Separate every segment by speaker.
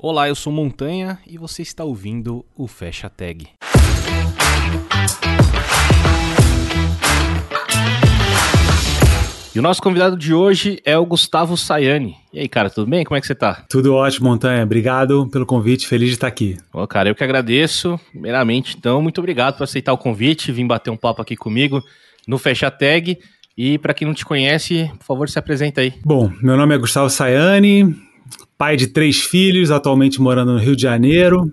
Speaker 1: Olá, eu sou Montanha e você está ouvindo o Fecha Tag. E o nosso convidado de hoje é o Gustavo Sayani. E aí, cara, tudo bem? Como é que você tá?
Speaker 2: Tudo ótimo, Montanha. Obrigado pelo convite, feliz de estar aqui.
Speaker 1: Ô, cara, eu que agradeço. Primeiramente, então, muito obrigado por aceitar o convite, vir bater um papo aqui comigo no Fecha Tag. E para quem não te conhece, por favor, se apresenta aí.
Speaker 2: Bom, meu nome é Gustavo Sayani, pai de três filhos, atualmente morando no Rio de Janeiro.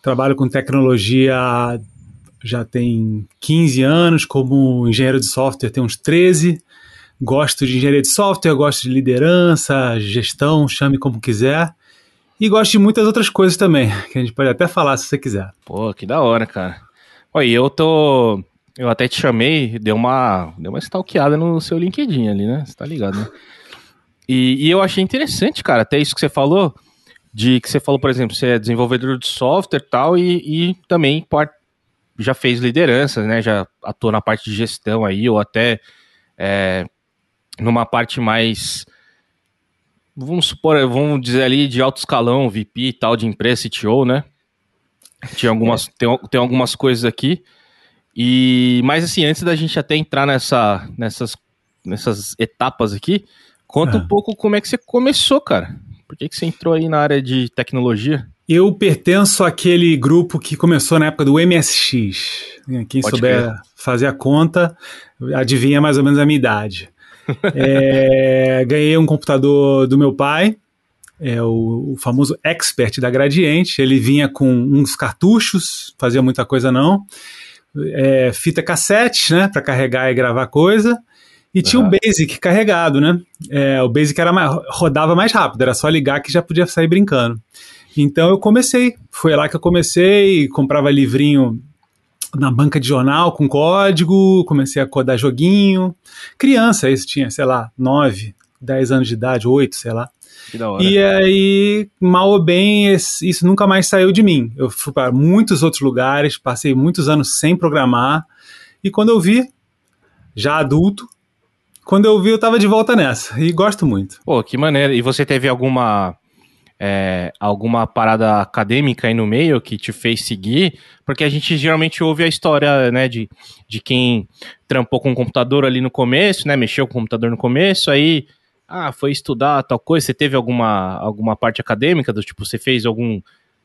Speaker 2: Trabalho com tecnologia já tem 15 anos, como engenheiro de software tem uns 13. Gosto de engenharia de software, gosto de liderança, gestão, chame como quiser. E gosto de muitas outras coisas também, que a gente pode até falar se você quiser.
Speaker 1: Pô, que da hora, cara. Olha, eu tô. Eu até te chamei, deu uma, deu uma stalkeada no seu LinkedIn ali, né? Você tá ligado, né? E, e eu achei interessante, cara, até isso que você falou, de que você falou, por exemplo, você é desenvolvedor de software tal, e, e também part, já fez liderança, né? Já atuou na parte de gestão aí, ou até é, numa parte mais. Vamos supor, vamos dizer ali de alto escalão, VP e tal, de empresa, CTO, né? Tinha algumas, é. tem, tem algumas coisas aqui. E, mas assim, antes da gente até entrar nessa, nessas, nessas etapas aqui, conta é. um pouco como é que você começou, cara. Por que, que você entrou aí na área de tecnologia?
Speaker 2: Eu pertenço àquele grupo que começou na época do MSX. Quem Pode souber ver. fazer a conta, adivinha mais ou menos a minha idade. é, ganhei um computador do meu pai, é o, o, famoso expert da Gradiente. Ele vinha com uns cartuchos, fazia muita coisa não. É, fita cassete, né, para carregar e gravar coisa. E uhum. tinha o Basic carregado, né? É, o Basic era mais, rodava mais rápido, era só ligar que já podia sair brincando. Então eu comecei, foi lá que eu comecei, comprava livrinho na banca de jornal com código, comecei a codar joguinho. Criança, isso tinha, sei lá, 9, 10 anos de idade, 8, sei lá. E aí, mal ou bem, isso nunca mais saiu de mim. Eu fui para muitos outros lugares, passei muitos anos sem programar, e quando eu vi, já adulto, quando eu vi, eu tava de volta nessa, e gosto muito.
Speaker 1: Pô, que maneiro. E você teve alguma é, alguma parada acadêmica aí no meio que te fez seguir, porque a gente geralmente ouve a história, né, de, de quem trampou com o computador ali no começo, né, mexeu com o computador no começo, aí, ah, foi estudar tal coisa, você teve alguma, alguma parte acadêmica, do tipo, você fez algum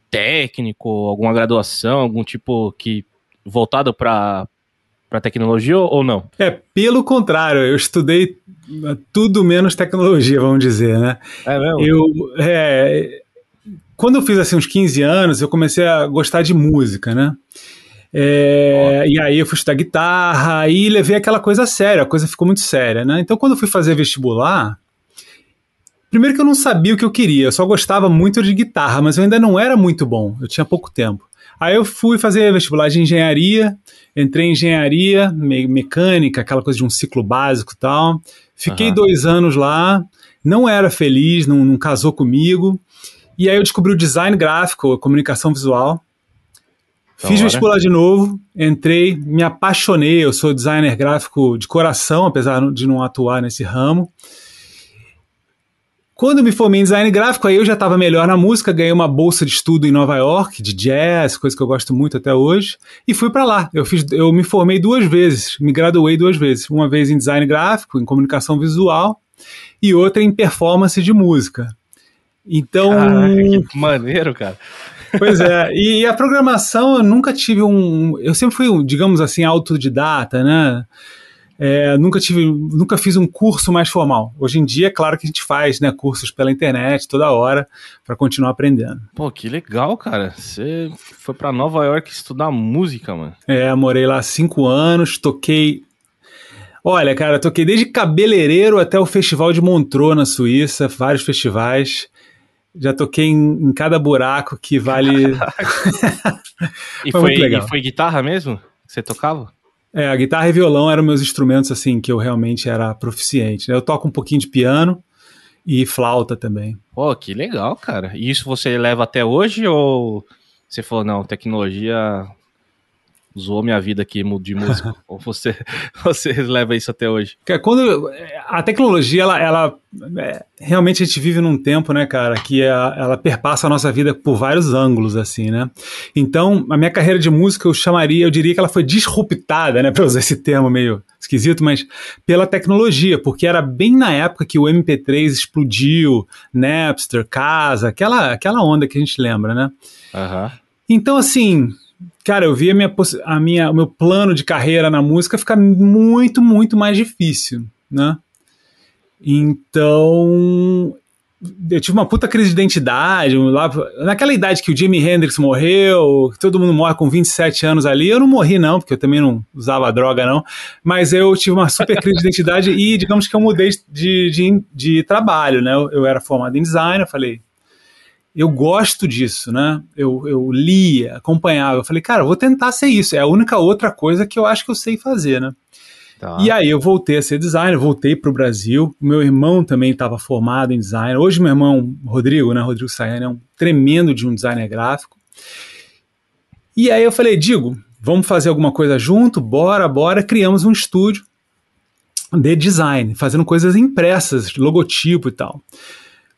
Speaker 1: técnico, alguma graduação, algum tipo que voltado para para tecnologia ou não?
Speaker 2: É, pelo contrário, eu estudei tudo menos tecnologia, vamos dizer, né? É mesmo? Eu, é, quando eu fiz assim uns 15 anos, eu comecei a gostar de música, né? É, e aí eu fui estudar guitarra e levei aquela coisa séria, a coisa ficou muito séria, né? Então quando eu fui fazer vestibular, primeiro que eu não sabia o que eu queria, eu só gostava muito de guitarra, mas eu ainda não era muito bom, eu tinha pouco tempo. Aí eu fui fazer vestibular de engenharia, entrei em engenharia, me mecânica, aquela coisa de um ciclo básico e tal. Fiquei uhum. dois anos lá, não era feliz, não, não casou comigo. E aí eu descobri o design gráfico, comunicação visual. Da Fiz hora. vestibular de novo, entrei, me apaixonei. Eu sou designer gráfico de coração, apesar de não atuar nesse ramo. Quando me formei em design gráfico, aí eu já estava melhor na música, ganhei uma bolsa de estudo em Nova York, de jazz, coisa que eu gosto muito até hoje, e fui para lá. Eu, fiz, eu me formei duas vezes, me graduei duas vezes. Uma vez em design gráfico, em comunicação visual, e outra em performance de música. Então.
Speaker 1: Caraca, que maneiro, cara.
Speaker 2: Pois é, e a programação eu nunca tive um. Eu sempre fui, digamos assim, autodidata, né? É, nunca tive, nunca fiz um curso mais formal. Hoje em dia, é claro que a gente faz, né, cursos pela internet toda hora para continuar aprendendo.
Speaker 1: Pô, que legal, cara. Você foi para Nova York estudar música, mano?
Speaker 2: É, morei lá cinco anos, toquei. Olha, cara, toquei desde cabeleireiro até o Festival de Montreux na Suíça, vários festivais. Já toquei em, em cada buraco que vale.
Speaker 1: e, foi, e foi guitarra mesmo? Você tocava?
Speaker 2: É, a guitarra e violão eram meus instrumentos assim que eu realmente era proficiente. Né? Eu toco um pouquinho de piano e flauta também.
Speaker 1: Pô, que legal, cara. E isso você leva até hoje ou você falou não, tecnologia zoou minha vida aqui de músico? Ou você, você leva isso até hoje?
Speaker 2: Quando a tecnologia, ela, ela é, realmente a gente vive num tempo, né, cara, que é, ela perpassa a nossa vida por vários ângulos, assim, né? Então, a minha carreira de música eu chamaria, eu diria que ela foi disruptada, né, para usar esse termo meio esquisito, mas pela tecnologia, porque era bem na época que o MP3 explodiu, Napster, Casa, aquela, aquela onda que a gente lembra, né?
Speaker 1: Uhum.
Speaker 2: Então, assim, cara, eu vi a minha, a minha, o meu plano de carreira na música ficar muito, muito mais difícil, né? Então, eu tive uma puta crise de identidade. Lá, naquela idade que o Jimi Hendrix morreu, que todo mundo morre com 27 anos ali, eu não morri, não, porque eu também não usava droga, não. Mas eu tive uma super crise de identidade e, digamos que eu mudei de, de, de trabalho, né? Eu, eu, era formado em design, eu falei, eu gosto disso, né? Eu, eu lia, acompanhava. Eu falei, cara, vou tentar ser isso. É a única outra coisa que eu acho que eu sei fazer, né? Tá. E aí eu voltei a ser designer, voltei para o Brasil. Meu irmão também estava formado em design. Hoje meu irmão Rodrigo, né, Rodrigo Sayane, é um tremendo de um designer gráfico. E aí eu falei, digo, vamos fazer alguma coisa junto? Bora, bora. Criamos um estúdio de design, fazendo coisas impressas, logotipo e tal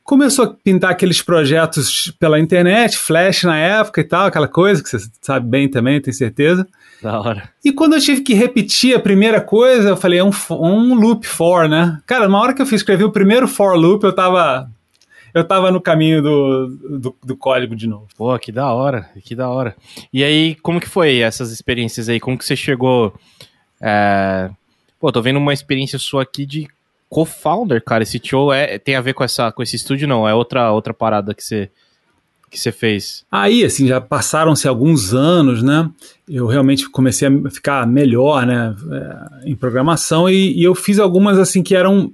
Speaker 2: começou a pintar aqueles projetos pela internet, Flash na época e tal, aquela coisa que você sabe bem também, tenho certeza.
Speaker 1: Da hora.
Speaker 2: E quando eu tive que repetir a primeira coisa, eu falei, é um, um loop for, né? Cara, na hora que eu fiz escrever o primeiro for loop, eu tava. Eu tava no caminho do, do, do, código de novo.
Speaker 1: Pô, que da hora, que da hora. E aí, como que foi essas experiências aí? Como que você chegou. É... Pô, tô vendo uma experiência sua aqui de co-founder, cara. Esse show é, tem a ver com, essa, com esse estúdio, não? É outra, outra parada que você que você fez?
Speaker 2: Aí, assim, já passaram-se alguns anos, né? Eu realmente comecei a ficar melhor, né, é, em programação e, e, eu fiz algumas, assim, que eram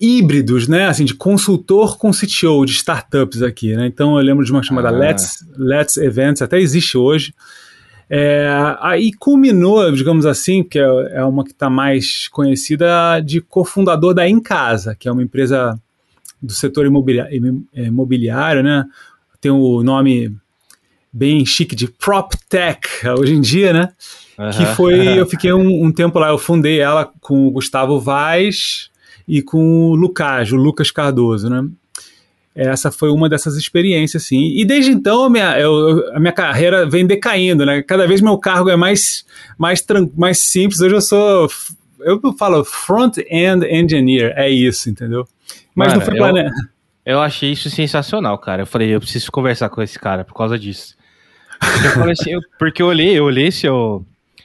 Speaker 2: híbridos, né, assim, de consultor com CTO de startups aqui, né? Então, eu lembro de uma chamada ah. Let's, Let's Events, até existe hoje, é, aí culminou, digamos assim, que é, é uma que está mais conhecida, de cofundador da Em Casa, que é uma empresa do setor imobiliário, imobiliário né? Tem o nome bem chique de PropTech hoje em dia, né? Uhum, que foi, eu fiquei um, um, tempo lá, eu fundei ela com o Gustavo Vaz e com o Lucas, o Lucas Cardoso, né? Essa foi uma dessas experiências, sim. E desde então a minha, eu, a minha carreira vem decaindo, né? Cada vez meu cargo é mais, mais, mais simples. Hoje eu sou, eu falo front-end engineer, é isso, entendeu? Mas Mano, não foi planejado.
Speaker 1: Eu, eu achei isso sensacional, cara. Eu falei, eu preciso conversar com esse cara por causa disso. Porque, assim, eu, porque eu olhei, eu olhei seu,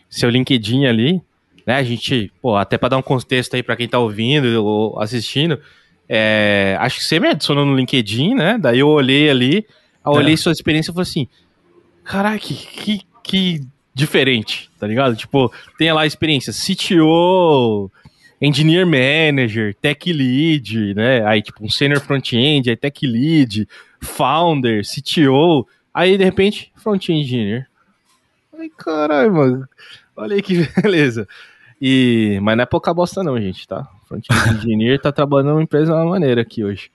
Speaker 1: seu LinkedIn ali, né? A gente, pô, até para dar um contexto aí para quem tá ouvindo ou assistindo, é, acho que você me adicionou no LinkedIn, né? Daí eu olhei ali, eu olhei é. sua experiência e falei assim: caraca, que, que diferente, tá ligado? Tipo, tem lá a experiência CTO, Engineer Manager, Tech Lead, né? Aí, tipo, um Senior Front-End, aí Tech Lead, Founder, CTO. Aí, de repente, Front-End Engineer. Ai, caralho, mano. Olha aí que beleza. E, mas não é pouca bosta não, gente, tá? Front-end engineer tá trabalhando numa empresa de uma maneira aqui hoje.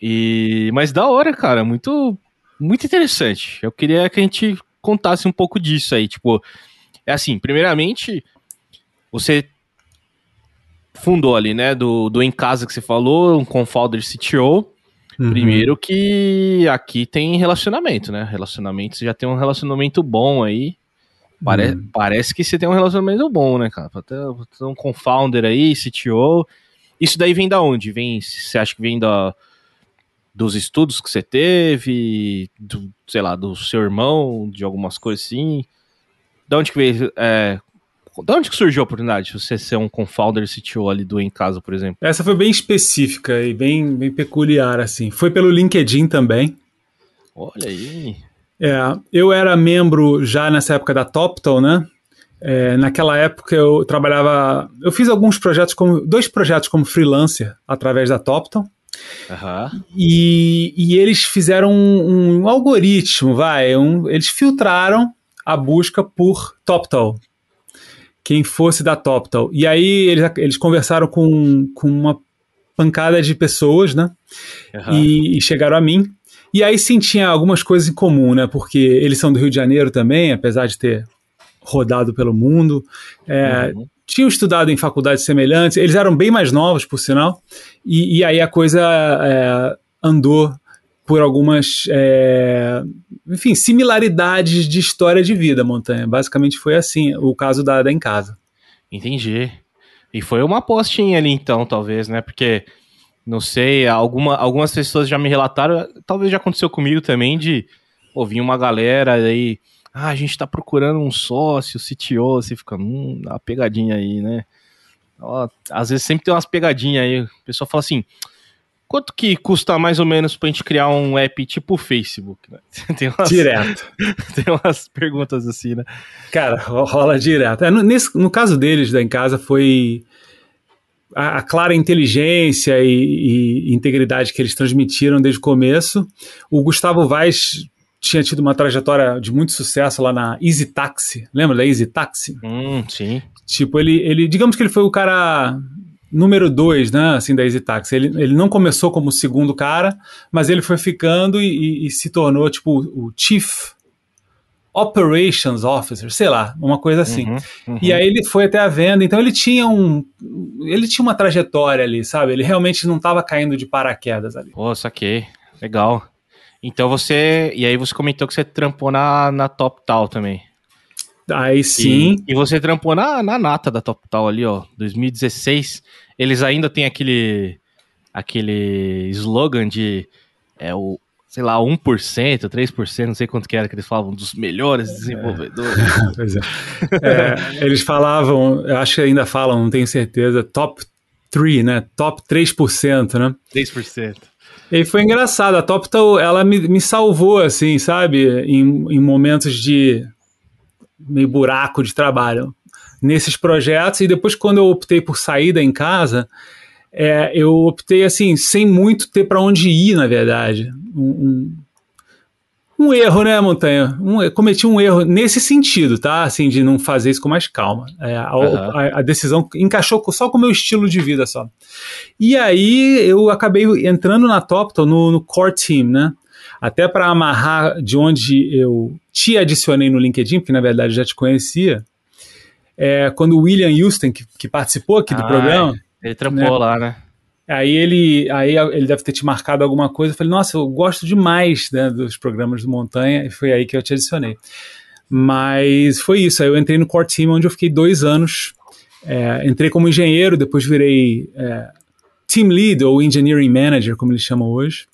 Speaker 1: E, mas da hora, cara, muito, muito interessante. Eu queria que a gente contasse um pouco disso aí, tipo, é assim, primeiramente, você fundou ali, né, do, do Em Casa que você falou, um Confounder CTO, Uhum. Primeiro que aqui tem relacionamento, né? Relacionamento, você já tem um relacionamento bom aí. Pare hum. Parece que você tem um relacionamento bom, né, cara? Ter um confounder aí, CTO. Isso daí vem da onde? Vem, você acha que vem da, dos estudos que você teve, do, sei lá, do seu irmão, de algumas coisas assim? Da onde que veio, é, da onde que surgiu a oportunidade de você ser um confounder CTO ali do Em Casa, por exemplo?
Speaker 2: Essa foi bem específica e bem, bem peculiar, assim. Foi pelo LinkedIn também.
Speaker 1: Olha aí.
Speaker 2: É, eu era membro já nessa época da TopTal, né? É, naquela época eu trabalhava, eu fiz alguns projetos como dois projetos como freelancer através da TopTal. Uhum. E, e, eles fizeram um, um algoritmo, vai, um, eles filtraram a busca por TopTal, quem fosse da TopTal. E aí eles, eles conversaram com, com uma pancada de pessoas, né? Uhum. E, e chegaram a mim. E aí sim tinha algumas coisas em comum, né? Porque eles são do Rio de Janeiro também, apesar de ter rodado pelo mundo. É, uhum. Tinham estudado em faculdades semelhantes, eles eram bem mais novos, por sinal, e, e aí a coisa é, andou por algumas, é, enfim, similaridades de história de vida, Montanha. Basicamente foi assim, o caso da, da Em Casa.
Speaker 1: Entendi. E foi uma apostinha ali então, talvez, né? Porque, não sei, alguma, algumas pessoas já me relataram, talvez já aconteceu comigo também, de ouvir uma galera aí, ah, a gente tá procurando um sócio, CTO, você fica, hum, dá uma pegadinha aí, né? Ó, às vezes sempre tem umas pegadinhas aí, o pessoal fala assim, Quanto que custa mais ou menos pra gente criar um app tipo o Facebook? Né?
Speaker 2: Tem umas, direto.
Speaker 1: Tem umas perguntas assim, né?
Speaker 2: Cara, rola direto. É, no, nesse, no caso deles, da Em Casa, foi a, a clara inteligência e, e, integridade que eles transmitiram desde o começo. O Gustavo Vaz tinha tido uma trajetória de muito sucesso lá na Easy Taxi. Lembra da Easy Taxi?
Speaker 1: Hum, sim.
Speaker 2: Tipo, ele, ele digamos que ele foi o cara número dois, né, assim, da Easy Taxi. Ele, ele não começou como o segundo cara, mas ele foi ficando e, e, e se tornou, tipo, o Chief Operations Officer, sei lá, uma coisa assim. Uhum, uhum. E aí ele foi até a venda, então ele tinha um. Ele tinha uma trajetória ali, sabe? Ele realmente não estava caindo de paraquedas ali.
Speaker 1: Pô, saquei. Legal. Então você. E aí você comentou que você trampou na, na Top Tal também.
Speaker 2: Aí sim.
Speaker 1: E, e, você trampou na, na nata da Top Tal ali, ó, 2016. Eles ainda têm aquele aquele slogan de é o, sei lá, 1%, 3%, não sei quanto que era que eles falavam dos melhores desenvolvedores. É. pois
Speaker 2: é. é. Eles falavam, eu acho que ainda falam, não tenho certeza, top 3, né? Top 3%, né?
Speaker 1: 3%.
Speaker 2: E foi engraçado, a Top Tal, ela me, me salvou, assim, sabe? Em, em momentos de meio buraco de trabalho nesses projetos. E depois, quando eu optei por saída em casa, é, eu optei assim, sem muito ter para onde ir, na verdade. Um, um, um, erro, né, Montanha? Um, cometi um erro nesse sentido, tá? Assim, de não fazer isso com mais calma. É, a, uhum. a, a, decisão encaixou só com o meu estilo de vida só. E aí eu acabei entrando na Toptal no, no core team, né? Até para amarrar de onde eu te adicionei no LinkedIn, porque na verdade já te conhecia, é, quando o William Houston, que, que participou aqui do ah, programa.
Speaker 1: Ele trampou né, lá, né?
Speaker 2: Aí ele, aí ele deve ter te marcado alguma coisa. Eu falei, nossa, eu gosto demais né, dos programas do Montanha, e foi aí que eu te adicionei. Mas foi isso, aí eu entrei no Core Team, onde eu fiquei dois anos. É, entrei como engenheiro, depois virei é, Team Lead ou Engineering Manager, como eles chamam hoje.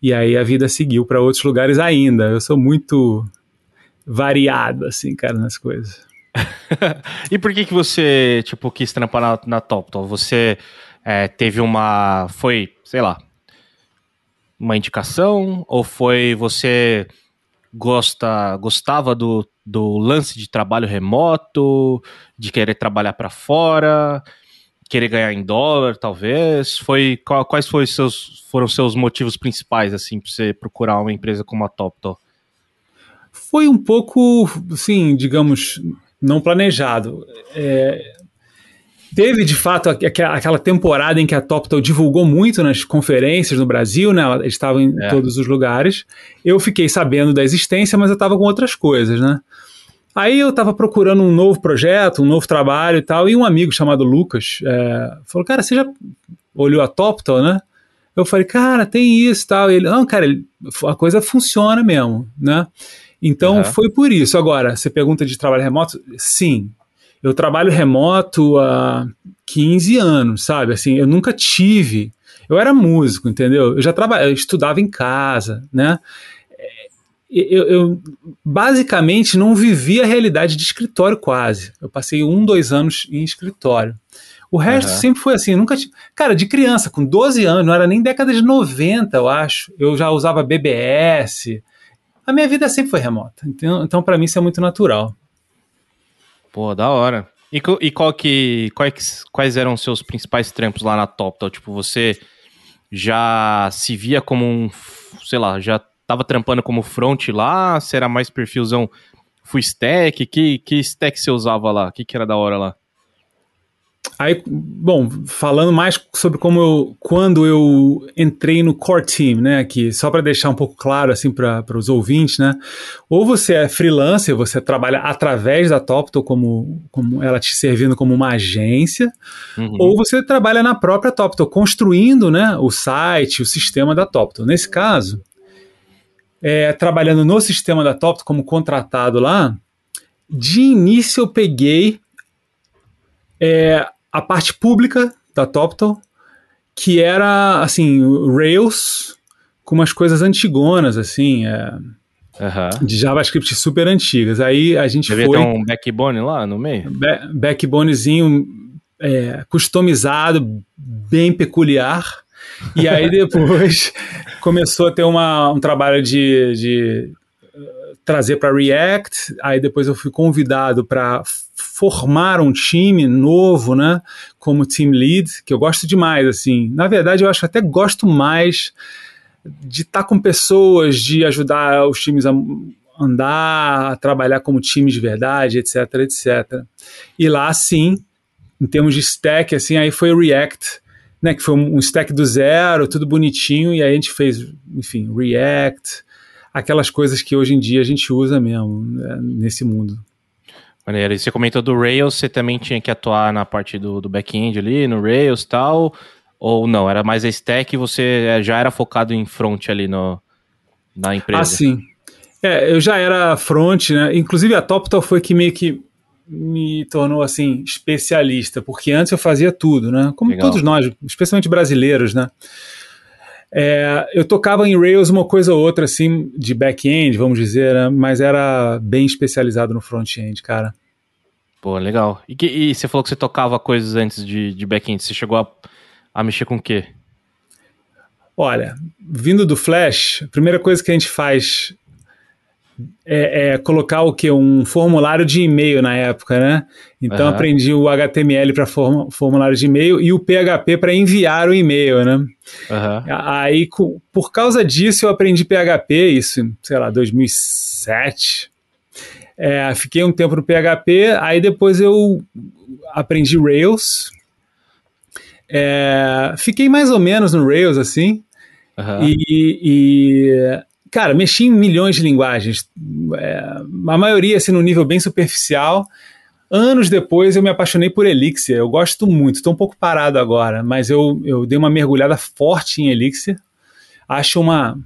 Speaker 2: E aí a vida seguiu para outros lugares ainda. Eu sou muito variado, assim, cara, nas coisas.
Speaker 1: e por que que você, tipo, quis trampar na, na Você é, teve uma, foi, sei lá, uma indicação? Ou foi você gosta, gostava do, do lance de trabalho remoto, de querer trabalhar para fora, querer ganhar em dólar, talvez? Foi quais foram seus, foram seus motivos principais assim para você procurar uma empresa como a TopTop?
Speaker 2: Foi um pouco, sim, digamos, não planejado. É, teve de fato aquela temporada em que a TopTal divulgou muito nas conferências no Brasil, né? Eles estavam em é. todos os lugares. Eu fiquei sabendo da existência, mas eu estava com outras coisas, né? Aí eu estava procurando um novo projeto, um novo trabalho e tal, e um amigo chamado Lucas é, falou: Cara, você já olhou a Toptal, né? Eu falei: Cara, tem isso e tal. E ele: Não, cara, a coisa funciona mesmo, né? Então uhum. foi por isso. Agora, você pergunta de trabalho remoto? Sim. Eu trabalho remoto há 15 anos, sabe? Assim, eu nunca tive. Eu era músico, entendeu? Eu já trabalhava, eu estudava em casa, né? eu, eu, basicamente não vivi a realidade de escritório quase. Eu passei um, dois anos em escritório. O resto uhum. sempre foi assim, nunca Cara, de criança, com 12 anos, não era nem década de 90, eu acho. Eu já usava BBS. A minha vida sempre foi remota. Então, então para mim, isso é muito natural.
Speaker 1: Pô, da hora. E, e qual que, quais, quais eram os seus principais trampos lá na Top? Então, tipo, você já se via como um, sei lá, já tava trampando como front lá? Se era mais perfilzão full stack? Que, que stack você usava lá? O que, que era da hora lá?
Speaker 2: Aí, bom, falando mais sobre como eu, quando eu entrei no core team, né, aqui, só para deixar um pouco claro assim para os ouvintes, né, ou você é freelancer, você trabalha através da Topto como, como ela te servindo como uma agência, uhum. ou você trabalha na própria Topto construindo, né, o site, o sistema da Topto. Nesse caso, é, trabalhando no sistema da Topto como contratado lá, de início eu peguei é, a parte pública da Toptal, que era, assim, Rails com umas coisas antigonas, assim, é, uhum. de JavaScript super antigas. Aí a gente
Speaker 1: foi... ter um backbone lá no meio?
Speaker 2: backbonezinho é, customizado, bem peculiar. E aí depois começou a ter uma, um trabalho de, de trazer para React. Aí depois eu fui convidado para formar um time novo, né, como team lead, que eu gosto demais, assim. Na verdade, eu acho que até gosto mais de estar com pessoas, de ajudar os times a andar, a trabalhar como time de verdade, etc, etc. E lá, sim, em termos de stack, assim, aí foi o React, né, que foi um stack do zero, tudo bonitinho, e aí a gente fez, enfim, React, aquelas coisas que hoje em dia a gente usa mesmo né, nesse mundo.
Speaker 1: Maneiro. E você comentou do Rails, você também tinha que atuar na parte do, do back-end ali, no Rails e tal? Ou não? Era mais a stack e você é, já era focado em front ali no, na empresa? Ah,
Speaker 2: sim. É, eu já era front, né? Inclusive a TopTal foi que meio que me tornou assim especialista, porque antes eu fazia tudo, né? Como Legal. todos nós, especialmente brasileiros, né? É, eu tocava em Rails uma coisa ou outra, assim, de back-end, vamos dizer, né? mas era bem especializado no front-end, cara.
Speaker 1: Pô, legal. E, que, e, você falou que você tocava coisas antes de, de back-end, você chegou a, a mexer com o quê?
Speaker 2: Olha, vindo do Flash, a primeira coisa que a gente faz é, é, colocar o que? Um formulário de e-mail na época, né? Então uhum. aprendi o HTML para form, formulário de e-mail e o PHP para enviar o e-mail, né? Uhum. Aí, por causa disso, eu aprendi PHP, isso, sei lá, 2007. É, fiquei um tempo no PHP, aí depois eu aprendi Rails. É, fiquei mais ou menos no Rails, assim. Uhum. E, e cara, mexi em milhões de linguagens, é, a maioria assim, no nível bem superficial. Anos depois eu me apaixonei por Elixir, eu gosto muito, estou um pouco parado agora, mas eu, eu dei uma mergulhada forte em Elixir. Acho uma,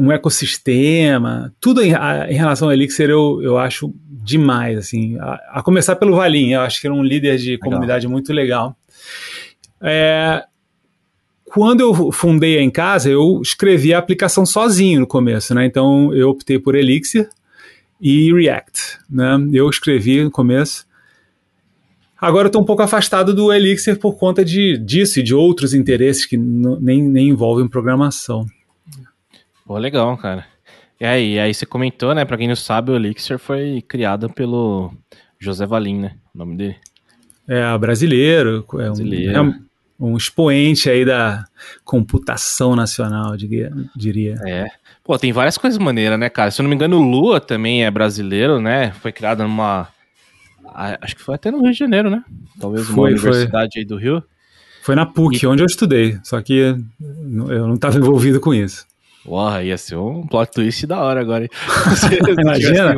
Speaker 2: um ecossistema, tudo em, a, em relação ao Elixir eu, eu acho demais, assim, a, a começar pelo Valim, eu acho que era um líder de legal. comunidade muito legal. É, quando eu fundei a em casa, eu escrevi a aplicação sozinho no começo, né? Então eu optei por Elixir e React, né? Eu escrevi no começo. Agora eu estou um pouco afastado do Elixir por conta de, disso e de outros interesses que nem, nem envolvem programação.
Speaker 1: Pô, legal, cara. E aí, aí você comentou, né? Para quem não sabe, o Elixir foi criado pelo José Valim, né? O nome dele.
Speaker 2: É, brasileiro. É brasileiro. Um, é, um expoente aí da computação nacional, diria.
Speaker 1: É. Pô, tem várias coisas maneiras, né, cara? Se eu não me engano, o Lua também é brasileiro, né? Foi criado numa. Acho que foi até no Rio de Janeiro, né? Talvez uma foi, universidade foi. aí do Rio.
Speaker 2: Foi na PUC, e... onde eu estudei, só que eu não estava envolvido com isso.
Speaker 1: Porra, ia ser um plot twist da hora agora, hein? Imagina.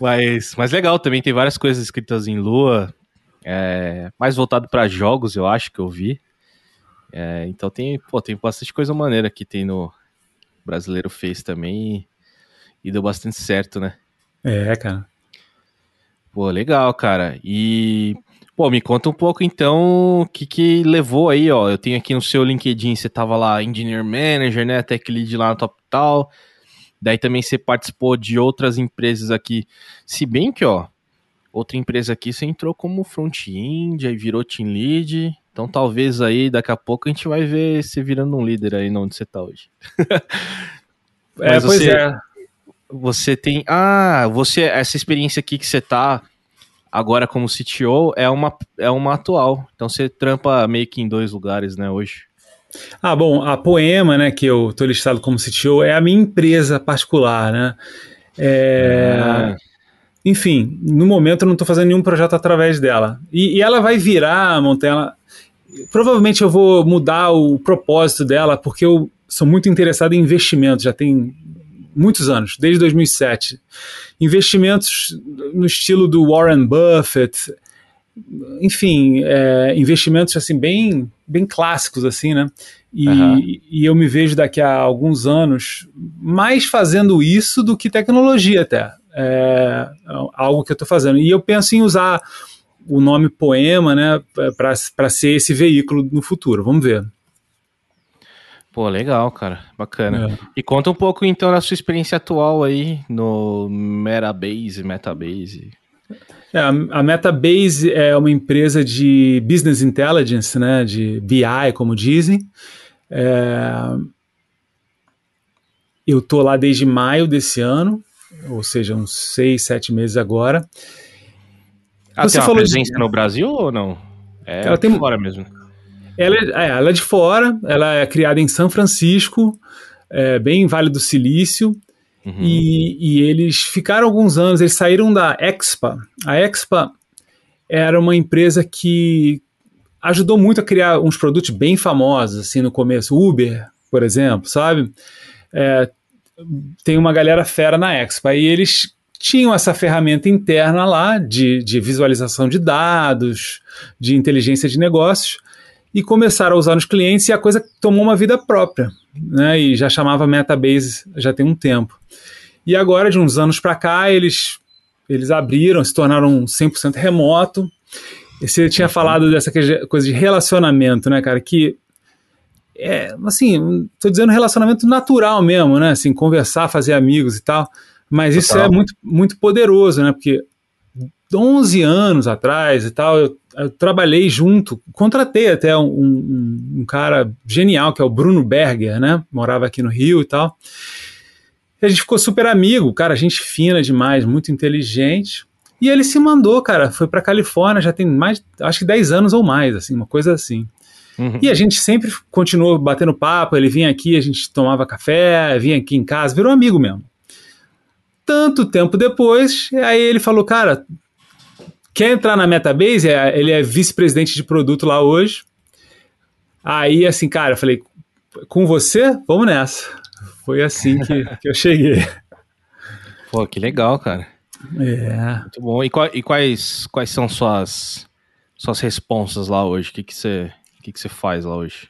Speaker 1: Mas, mas legal, também tem várias coisas escritas em Lua, é, mais voltado para jogos, eu acho que eu vi. É, então tem, pô, tem bastante coisa maneira que tem no brasileiro fez também e, e deu bastante certo, né?
Speaker 2: É, cara.
Speaker 1: Pô, legal, cara. E Pô, me conta um pouco então o que, que levou aí, ó. Eu tenho aqui no seu LinkedIn, você tava lá Engineer Manager, né? Tech Lead lá no Top Tal. Daí também você participou de outras empresas aqui. Se bem que, ó, outra empresa aqui você entrou como front-end, aí virou team lead. Então talvez aí daqui a pouco a gente vai ver você virando um líder aí onde você está hoje. é, Mas pois você, é. Você tem. Ah, você. Essa experiência aqui que você tá agora como CTO é uma, é uma atual. Então você trampa meio que em dois lugares, né, hoje.
Speaker 2: Ah, bom, a Poema, né, que eu tô listado como CTO, é a minha empresa particular, né? É. Ah enfim, no momento eu não estou fazendo nenhum projeto através dela. E, e ela vai virar, Montana. Provavelmente eu vou mudar o propósito dela, porque eu sou muito interessado em investimentos, já tem muitos anos, desde 2007. Investimentos no estilo do Warren Buffett, enfim, é, investimentos assim bem, bem clássicos assim, né? E, uhum. e, eu me vejo daqui a alguns anos mais fazendo isso do que tecnologia até. É, algo que eu estou fazendo. E eu penso em usar o nome poema, né, para ser esse veículo no futuro. Vamos ver.
Speaker 1: Pô, legal, cara. Bacana. É. E conta um pouco então da sua experiência atual aí no Metabase, Metabase.
Speaker 2: É, a Metabase é uma empresa de business intelligence, né, de BI, como dizem. É... Eu tô lá desde maio desse ano, ou seja, uns seis, sete meses agora.
Speaker 1: Ela Você tem falou presença de... no Brasil ou não?
Speaker 2: É ela tem fora mesmo. Ela é, é, ela é de fora, ela é criada em São Francisco, é, bem Vale do Silício, uhum. e, e, eles ficaram alguns anos, eles saíram da Expa. A Expa era uma empresa que ajudou muito a criar uns produtos bem famosos, assim, no começo. Uber, por exemplo, sabe? É, tem uma galera fera na Expa, e eles tinham essa ferramenta interna lá de, de visualização de dados, de inteligência de negócios, e começaram a usar nos clientes e a coisa tomou uma vida própria, né? E já chamava Metabase já tem um tempo. E agora, de uns anos para cá, eles, eles abriram, se tornaram 100% remoto. E você tinha falado dessa coisa de relacionamento, né, cara? Que é, assim, tô dizendo relacionamento natural mesmo, né? Assim, conversar, fazer amigos e tal. Mas Total. isso é muito, muito poderoso, né? Porque 11 anos atrás e tal, eu, eu trabalhei junto, contratei até um, um, um, cara genial, que é o Bruno Berger, né? Morava aqui no Rio e tal. E a gente ficou super amigo, cara, gente fina demais, muito inteligente. E ele se mandou, cara, foi pra Califórnia, já tem mais, acho que 10 anos ou mais, assim, uma coisa assim. Uhum. E a gente sempre continuou batendo papo, ele vinha aqui, a gente tomava café, vinha aqui em casa, virou amigo mesmo. Tanto tempo depois, aí ele falou, cara, Quer entrar na Metabase? É, ele é vice-presidente de produto lá hoje. Aí, assim, cara, eu falei, com você? Vamos nessa. Foi assim que, que eu cheguei.
Speaker 1: Pô, que legal, cara.
Speaker 2: É.
Speaker 1: Muito bom. E, qual, e quais, quais são suas, suas responsas lá hoje? O que, que, você, que, que você faz lá hoje?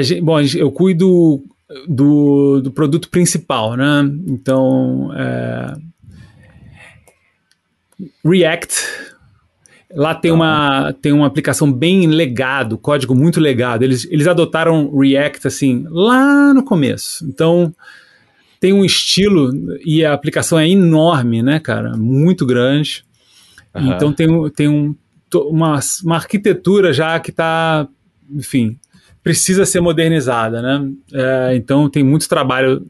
Speaker 2: Gente, bom, eu cuido do, do produto principal, né? Então, é, React. Lá tem, uma, tem uma aplicação bem legado, código muito legado. Eles, eles adotaram React assim lá no começo. Então tem um estilo e a aplicação é enorme, né, cara? Muito grande. Uhum. Então tem, tem um, uma, uma arquitetura já que está, enfim, precisa ser modernizada, né? É, então tem muito trabalho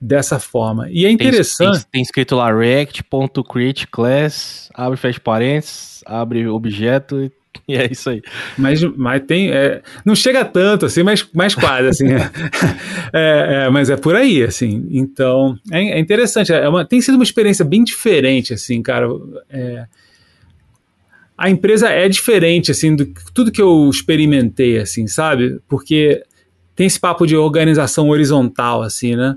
Speaker 2: dessa forma. E é interessante.
Speaker 1: Tem, tem, tem escrito lá react.create class, abre fecha parênteses, abre objeto e é isso aí.
Speaker 2: Mas, mas tem. É, não chega tanto, assim, mas, mas quase, assim. é, é, mas é por aí, assim. Então, é, é interessante. É uma, tem sido uma experiência bem diferente, assim, cara. É, a empresa é diferente, assim, do tudo que eu experimentei, assim, sabe? Porque tem esse papo de organização horizontal, assim, né?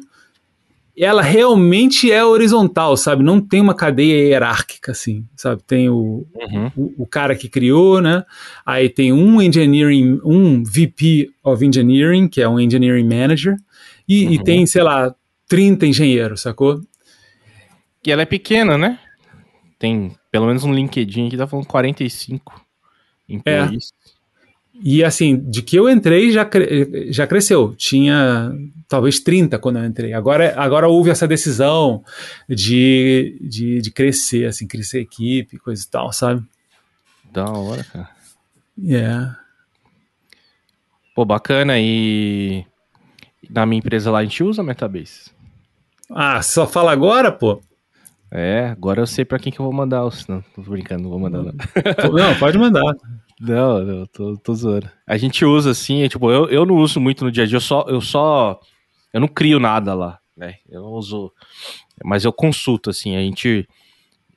Speaker 2: ela realmente é horizontal, sabe? Não tem uma cadeia hierárquica, assim, sabe? Tem o, uhum. o, o, cara que criou, né? Aí tem um engineering, um VP of Engineering, que é um engineering manager, e, uhum. e tem, sei lá, 30 engenheiros, sacou?
Speaker 1: E ela é pequena, né? Tem pelo menos um LinkedIn que tá falando 45 employees.
Speaker 2: É. E assim, de que eu entrei já, já cresceu. Tinha talvez 30 quando eu entrei. Agora, agora houve essa decisão de, de, de crescer, assim, crescer equipe, coisa e tal, sabe?
Speaker 1: Da hora, cara.
Speaker 2: É. Yeah.
Speaker 1: Pô, bacana. E na minha empresa lá a gente usa Metabase.
Speaker 2: Ah, só fala agora, pô?
Speaker 1: É, agora eu sei pra quem que eu vou mandar. Não, tô brincando, não vou mandar não.
Speaker 2: Não, pode mandar.
Speaker 1: Não, não, tô, tô zoando. A gente usa assim, é, tipo, eu, eu não uso muito no dia a dia, eu só, eu só. Eu não crio nada lá, né? Eu não uso. Mas eu consulto, assim, a gente.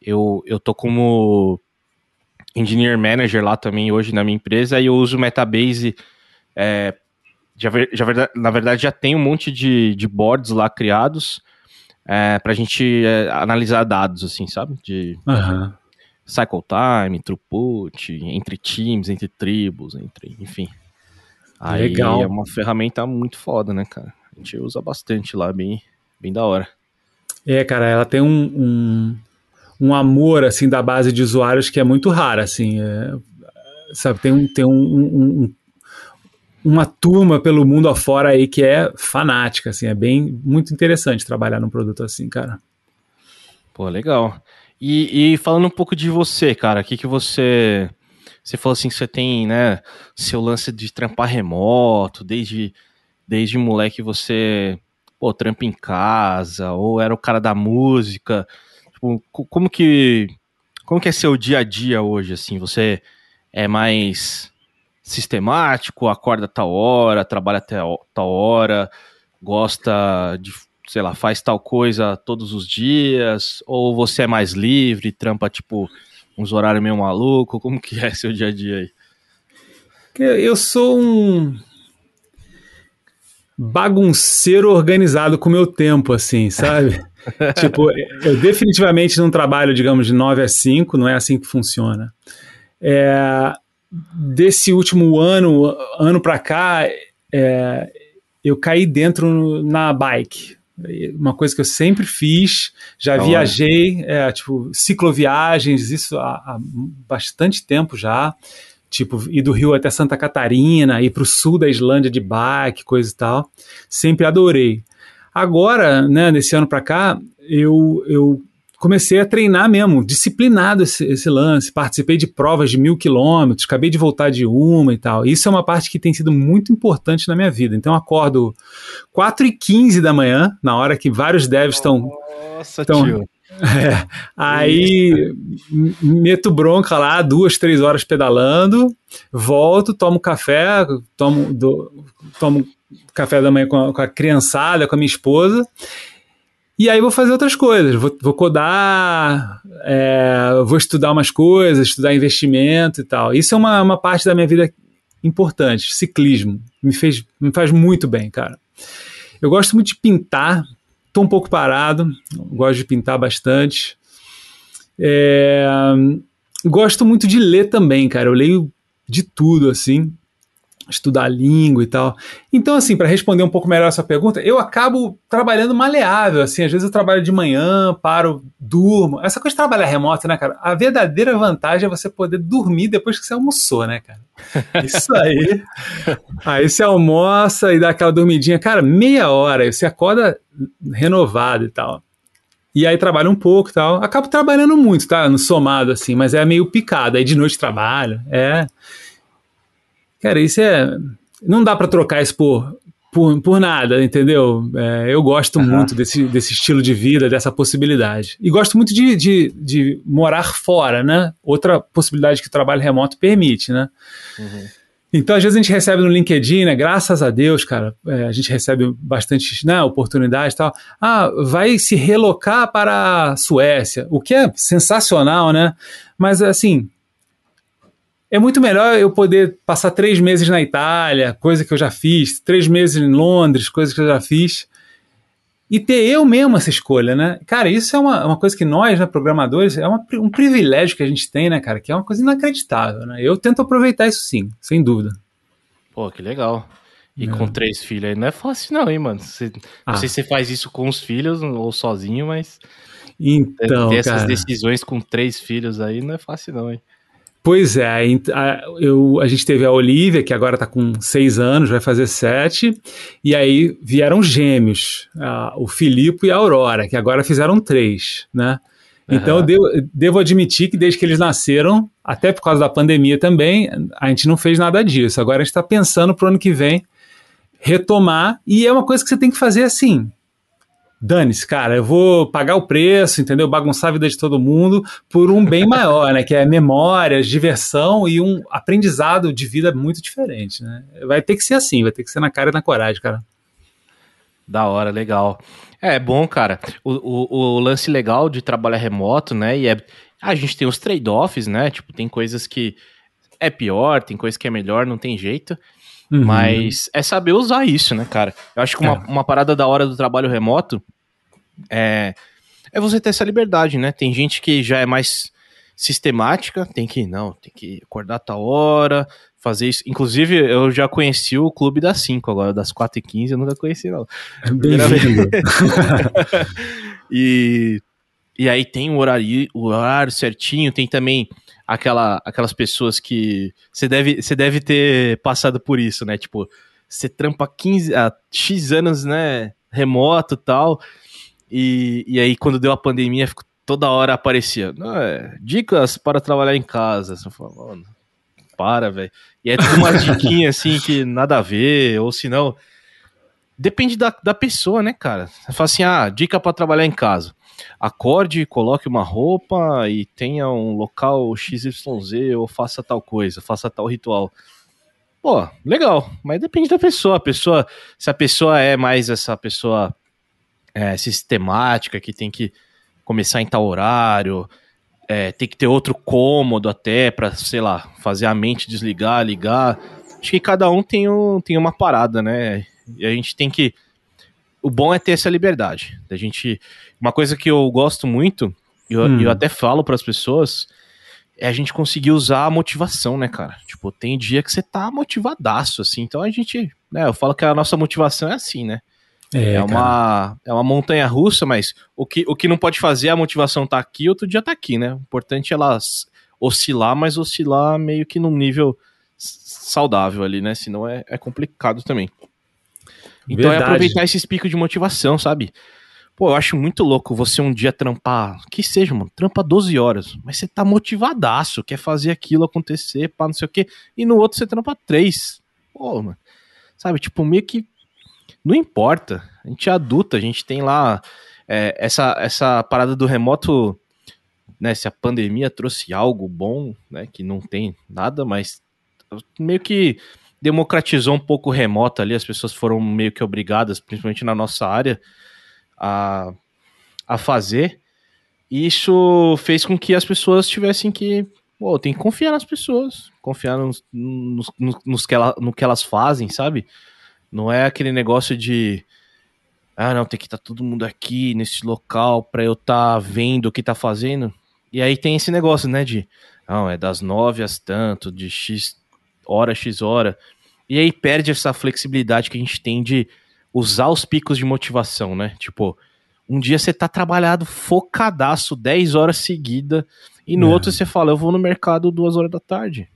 Speaker 1: eu, eu tô como engineer manager lá também hoje na minha empresa e eu uso Metabase. É, já, já, na verdade, já tem um monte de, de boards lá criados é, para a gente é, analisar dados, assim, sabe? De uhum. cycle time, throughput, entre times, entre tribos, entre, enfim. Aí Legal. é uma ferramenta muito foda, né, cara? A gente usa bastante lá, bem, bem da hora.
Speaker 2: É, cara, ela tem um, um, um amor, assim, da base de usuários que é muito raro, assim. É, sabe, tem, um, tem um, um, uma turma pelo mundo afora aí que é fanática, assim, é bem, muito interessante trabalhar num produto assim, cara.
Speaker 1: Pô, legal. E, e falando um pouco de você, cara, o que que você... Você falou assim que você tem, né, seu lance de trampar remoto, desde, desde moleque você, pô, trampa em casa, ou era o cara da música. Tipo, como que, como que é seu dia a dia hoje, assim? Você é mais sistemático, acorda tal hora, trabalha até tal hora, gosta de, sei lá, faz tal coisa todos os dias, ou você é mais livre, trampa, tipo, uns horários meio maluco? Como que é seu dia a dia aí?
Speaker 2: Eu sou um bagunceiro organizado com o meu tempo, assim, sabe? tipo, eu definitivamente não trabalho, digamos, de 9 a 5, não é assim que funciona. É, desse último ano, ano para cá, é, eu caí dentro na bike, uma coisa que eu sempre fiz, já tá viajei, é, tipo, cicloviagens, isso há, há, bastante tempo já, tipo, ir do Rio até Santa Catarina, ir para o sul da Islândia de bike, coisa e tal, sempre adorei. Agora, né, nesse ano para cá, eu, eu comecei a treinar mesmo, disciplinado esse, esse, lance. Participei de provas de mil quilômetros, acabei de voltar de uma e tal. Isso é uma parte que tem sido muito importante na minha vida. Então, acordo 4 e 15 da manhã, na hora que vários devs estão.
Speaker 1: Nossa, tão, tio.
Speaker 2: É, aí meto bronca lá, duas, três horas pedalando, volto, tomo café, tomo, do, tomo café da manhã com a, com a criançada, com a minha esposa, e aí vou fazer outras coisas, vou, vou codar, é, vou estudar umas coisas, estudar investimento e tal. Isso é uma, uma parte da minha vida importante, ciclismo. Me, fez, me faz muito bem, cara. Eu gosto muito de pintar, estou um pouco parado, gosto de pintar bastante. É, gosto muito de ler também, cara. Eu leio de tudo, assim estudar língua e tal. Então, assim, para responder um pouco melhor essa pergunta, eu acabo trabalhando maleável, assim, às vezes eu trabalho de manhã, paro, durmo. Essa coisa de trabalhar remoto, né, cara? A verdadeira vantagem é você poder dormir depois que você almoçou, né, cara? Isso aí. aí você almoça e dá aquela dormidinha, cara, meia hora, aí você acorda renovado e tal. E aí trabalho um pouco e tal. Acabo trabalhando muito, tá? No somado, assim, mas é meio picado. Aí de noite trabalho. É. Cara, isso é. Não dá para trocar isso por, por, por nada, entendeu? É, eu gosto uhum. muito desse, desse estilo de vida, dessa possibilidade. E gosto muito de, de, de, morar fora, né? Outra possibilidade que o trabalho remoto permite, né? Uhum. Então, às vezes a gente recebe no LinkedIn, né? Graças a Deus, cara, é, a gente recebe bastante né, oportunidades e tal. Ah, vai se relocar para a Suécia, o que é sensacional, né? Mas, assim, é muito melhor eu poder passar três meses na Itália, coisa que eu já fiz, três meses em Londres, coisa que eu já fiz, e ter eu mesmo essa escolha, né? Cara, isso é uma, uma coisa que nós, né, programadores, é uma, um privilégio que a gente tem, né, cara? Que é uma coisa inacreditável, né? Eu tento aproveitar isso sim, sem dúvida.
Speaker 1: Pô, que legal. E é. com três filhos aí não é fácil não, hein, mano? Você, ah. Não sei se você faz isso com os filhos ou sozinho, mas...
Speaker 2: Então, ter
Speaker 1: essas decisões com três filhos aí não é fácil não, hein?
Speaker 2: Pois é, a, eu, a gente teve a Olivia, que agora está com seis anos, vai fazer sete, e aí vieram gêmeos, a, o Filipe e a Aurora, que agora fizeram três, né? Então eu devo, devo, admitir que desde que eles nasceram, até por causa da pandemia também, a gente não fez nada disso. Agora a gente está pensando para o ano que vem retomar, e é uma coisa que você tem que fazer assim, dane-se, cara, eu vou pagar o preço, entendeu? Bagunçar a vida de todo mundo por um bem maior, né? Que é memórias, diversão e um aprendizado de vida muito diferente, né? Vai ter que ser assim, vai ter que ser na cara e na coragem, cara.
Speaker 1: Da hora, legal. É bom, cara. O, o, o, lance legal de trabalhar remoto, né? E é. A gente tem os trade-offs, né? Tipo, tem coisas que é pior, tem coisas que é melhor, não tem jeito. Uhum. Mas é saber usar isso, né, cara? Eu acho que uma, é. uma parada da hora do trabalho remoto é, é você ter essa liberdade, né? Tem gente que já é mais sistemática, tem que, não, tem que acordar a tal hora, fazer isso. Inclusive, eu já conheci o clube das 5 agora, das 4 e 15 eu nunca conheci, não.
Speaker 2: Bem-vindo.
Speaker 1: e, e aí tem o horário, o horário certinho, tem também aquela, aquelas pessoas que você deve, você deve ter passado por isso, né? Tipo, você trampa 15, a X anos, né, remoto tal, e, e aí quando deu a pandemia, toda hora aparecia, é, dicas para trabalhar em casa. Você fala, mano, para, velho. E é tudo umas diquinhas assim que nada a ver, ou se não. Depende da, da pessoa, né, cara? Você fala assim: ah, dica para trabalhar em casa. Acorde, coloque uma roupa e tenha um local XYZ ou faça tal coisa, faça tal ritual. Pô, legal, mas depende da pessoa. A pessoa, se a pessoa é mais essa pessoa é, sistemática que tem que começar em tal horário, é, tem que ter outro cômodo até para, sei lá, fazer a mente desligar, ligar. Acho que cada um tem, um, tem uma parada, né? E a gente tem que. O bom é ter essa liberdade. A gente. Uma coisa que eu gosto muito, e eu, hum. eu até falo para as pessoas, é a gente conseguir usar a motivação, né, cara? Tipo, tem dia que você tá motivadaço, assim. Então a gente. Né, eu falo que a nossa motivação é assim, né? É, é uma, é uma montanha russa, mas o que, o que não pode fazer, a motivação tá aqui, outro dia tá aqui, né? O importante é elas oscilar, mas oscilar meio que num nível saudável ali, né? Senão é, é complicado também. Então é Verdade. é aproveitar esses picos de motivação, sabe? Pô, eu acho muito louco você um dia trampar, que seja, mano, trampa 12 horas, mas você tá motivadaço, quer fazer aquilo acontecer, pá, não sei o quê, e no outro você trampa 3. Pô, mano, sabe, tipo, meio que não importa. A gente é adulta, a gente tem lá é, essa, essa parada do remoto, né? Se a pandemia trouxe algo bom, né? Que não tem nada, mas meio que democratizou um pouco o remoto ali, as pessoas foram meio que obrigadas, principalmente na nossa área, a, a fazer. E isso fez com que as pessoas tivessem que. Pô, tem que confiar nas pessoas, confiar nos, nos, nos, que ela, no que elas fazem, sabe? Não é aquele negócio de ah, não, tem que estar tá todo mundo aqui nesse local para eu estar tá vendo o que tá fazendo. E aí tem esse negócio, né, de não, é das nove às tanto, de X hora, X hora. E aí perde essa flexibilidade que a gente tem de usar os picos de motivação, né? Tipo, um dia você tá trabalhado focadaço 10 horas seguida e no é. outro você fala, eu vou no mercado duas horas da tarde.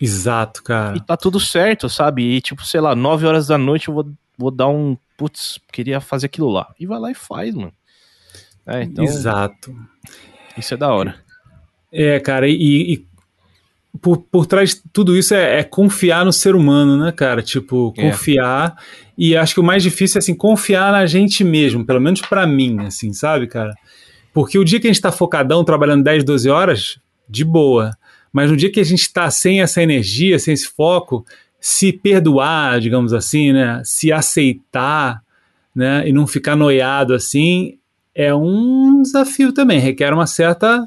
Speaker 2: Exato, cara.
Speaker 1: E tá tudo certo, sabe? E tipo, sei lá, 9 horas da noite eu vou, vou dar um. Putz, queria fazer aquilo lá. E vai lá e faz, mano.
Speaker 2: É, então, Exato.
Speaker 1: Isso é da hora.
Speaker 2: É, cara, e, e por, por trás de tudo isso é, é, confiar no ser humano, né, cara? Tipo, é. confiar. É. E acho que o mais difícil é, assim, confiar na gente mesmo, pelo menos para mim, assim, sabe, cara? Porque o dia que a gente tá focadão, trabalhando 10, 12 horas, de boa. Mas no dia que a gente está sem essa energia, sem esse foco, se perdoar, digamos assim, né? Se aceitar, né? E não ficar noiado assim, é um desafio também. Requer uma certa,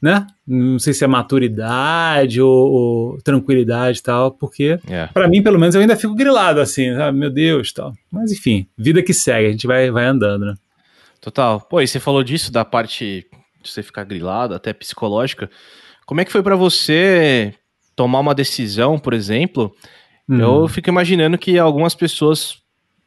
Speaker 2: né? Não sei se é maturidade ou, ou tranquilidade e tal, porque é. para mim, pelo menos, eu ainda fico grilado assim, sabe? Meu Deus, tal. Mas enfim, vida que segue, a gente vai, vai andando, né?
Speaker 1: Total. Pô, e você falou disso da parte de você ficar grilado, até psicológica. Como é que foi para você tomar uma decisão, por exemplo? Hum. Eu fico imaginando que algumas pessoas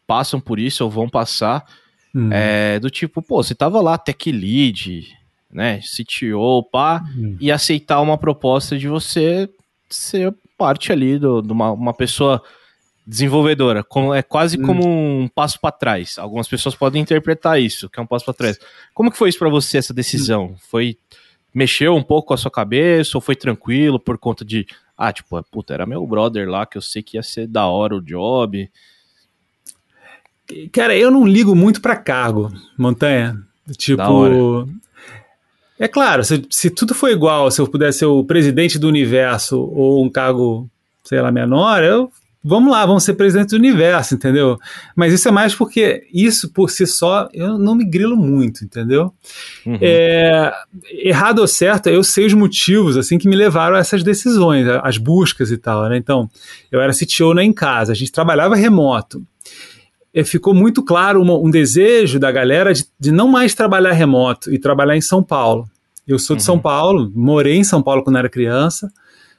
Speaker 1: passam por isso ou vão passar. Hum. É, do tipo, pô, você tava lá, tech lead, né, CTO, pá, hum. e aceitar uma proposta de você ser parte ali de uma, uma pessoa desenvolvedora. Como, é quase hum. como um passo para trás. Algumas pessoas podem interpretar isso, que é um passo para trás. Como que foi isso para você, essa decisão? Hum. Foi mexeu um pouco com a sua cabeça ou foi tranquilo por conta de, ah, tipo, puta, era meu brother lá que eu sei que ia ser da hora o job?
Speaker 2: Cara, eu não ligo muito para cargo, Montanha. Tipo, é claro, se, se tudo for igual, se eu pudesse ser o presidente do universo ou um cargo, sei lá, menor, eu vamos lá, vamos ser presidente do universo, entendeu? Mas isso é mais porque isso por si só eu não me grilo muito, entendeu? Uhum. É, errado ou certo, eu sei os motivos assim que me levaram a essas decisões, as buscas e tal, né? Então, eu era CTO na em casa, a gente trabalhava remoto. E ficou muito claro uma, um desejo da galera de, de, não mais trabalhar remoto e trabalhar em São Paulo. Eu sou de uhum. São Paulo, morei em São Paulo quando era criança,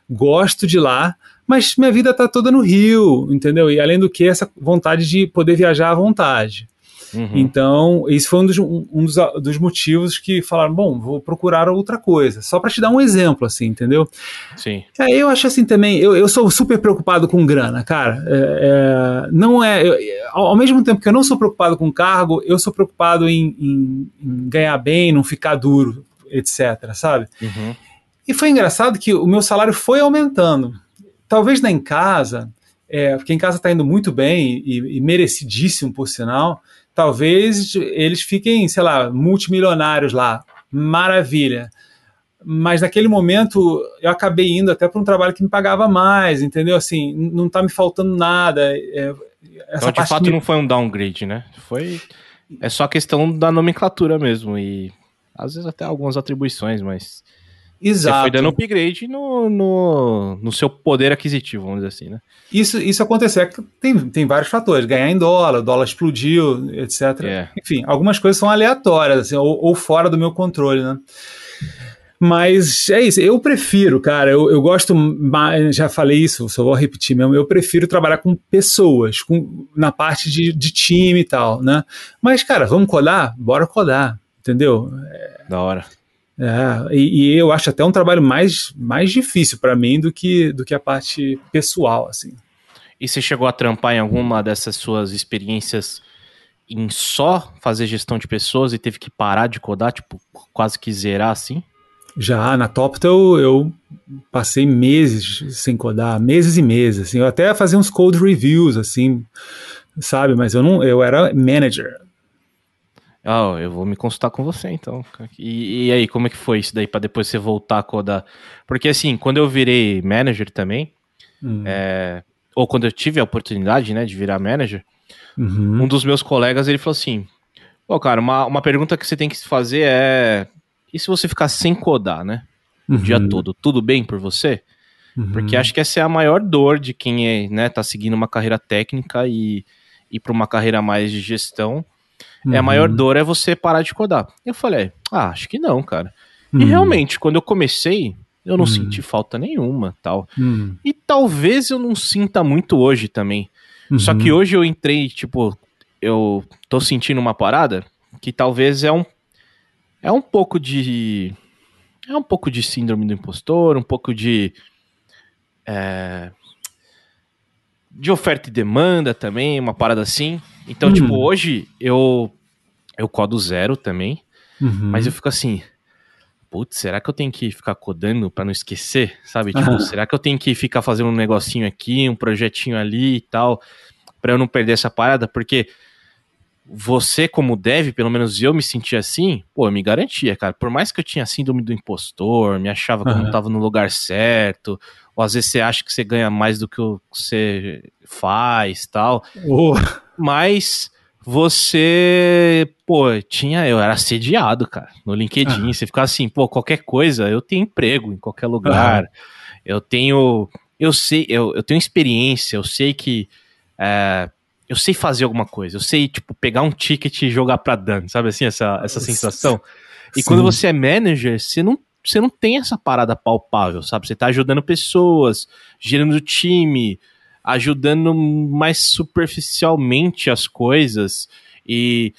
Speaker 2: gosto de lá, mas minha vida está toda no Rio, entendeu? E além do que, essa vontade de poder viajar à vontade. Uhum. Então, isso foi um, dos, um dos, dos, motivos que falaram: bom, vou procurar outra coisa. Só para te dar um exemplo, assim, entendeu?
Speaker 1: Sim.
Speaker 2: Aí eu acho assim também: eu, eu sou super preocupado com grana, cara. É, é, não é. Eu, ao mesmo tempo que eu não sou preocupado com cargo, eu sou preocupado em, em, em ganhar bem, não ficar duro, etc, sabe? Uhum. E foi engraçado que o meu salário foi aumentando. Talvez na em casa, é, porque em casa está indo muito bem e, e, merecidíssimo, por sinal, talvez eles fiquem, sei lá, multimilionários lá. Maravilha. Mas naquele momento eu acabei indo até para um trabalho que me pagava mais, entendeu? Assim, não está me faltando nada. É,
Speaker 1: essa então, de fato, me... não foi um downgrade, né? Foi. É só questão da nomenclatura mesmo. E às vezes até algumas atribuições, mas. Exato. Você foi dando upgrade no, no, no, seu poder aquisitivo, vamos dizer assim, né?
Speaker 2: Isso, isso aconteceu. É tem, tem vários fatores. Ganhar em dólar, o dólar explodiu, etc. É. Enfim, algumas coisas são aleatórias, assim, ou, ou, fora do meu controle, né? Mas é isso, eu prefiro, cara, eu, eu gosto, já falei isso, só vou repetir mesmo, eu prefiro trabalhar com pessoas, com, na parte de, de time e tal, né? Mas, cara, vamos codar? Bora codar, entendeu?
Speaker 1: É, da hora.
Speaker 2: É, e, e, eu acho até um trabalho mais, mais difícil para mim do que, do que a parte pessoal, assim.
Speaker 1: E você chegou a trampar em alguma dessas suas experiências em só fazer gestão de pessoas e teve que parar de codar, tipo, quase que zerar assim?
Speaker 2: Já, na Toptel eu passei meses sem codar, meses e meses, assim, eu até fazia uns code reviews, assim, sabe, mas eu não, eu era manager,
Speaker 1: ah, eu vou me consultar com você então. E, e aí, como é que foi isso daí para depois você voltar a codar? Porque assim, quando eu virei manager também, hum. é, ou quando eu tive a oportunidade, né, de virar manager, uhum. um dos meus colegas ele falou assim: Pô, cara, uma, uma pergunta que você tem que fazer é: e se você ficar sem codar, né? O uhum. dia todo, tudo bem por você? Uhum. Porque acho que essa é a maior dor de quem é, né, tá seguindo uma carreira técnica e ir para uma carreira mais de gestão Uhum. É a maior uhum. dor é você parar de codar. Eu falei, ah, acho que não, cara. Uhum. E realmente, quando eu comecei, eu não uhum. senti falta nenhuma, tal. Uhum. E talvez eu não sinta muito hoje também. Só que uhum. hoje eu entrei, tipo, eu tô sentindo uma parada que talvez é um é um pouco de é um pouco de síndrome do impostor, um pouco de é, de oferta e demanda também, uma parada assim. Então, hum. tipo, hoje eu eu codo zero também, uhum. mas eu fico assim, putz, será que eu tenho que ficar codando para não esquecer, sabe? Tipo, será que eu tenho que ficar fazendo um negocinho aqui, um projetinho ali e tal, para eu não perder essa parada? Porque você, como deve, pelo menos eu me sentia assim, pô, eu me garantia, cara. Por mais que eu tinha síndrome do impostor, me achava que uhum. eu não tava no lugar certo, ou às vezes você acha que você ganha mais do que você faz tal. Oh. Mas você, pô, tinha, eu era assediado, cara, no LinkedIn. Ah. Você ficava assim, pô, qualquer coisa, eu tenho emprego em qualquer lugar. Eu tenho, eu sei, eu, eu tenho experiência, eu sei que, é, eu sei fazer alguma coisa. Eu sei, tipo, pegar um ticket e jogar pra Dan, sabe assim, essa, essa sensação. E Sim. quando você é manager, você não você não tem essa parada palpável, sabe? Você tá ajudando pessoas, gerando time, ajudando mais superficialmente as coisas e,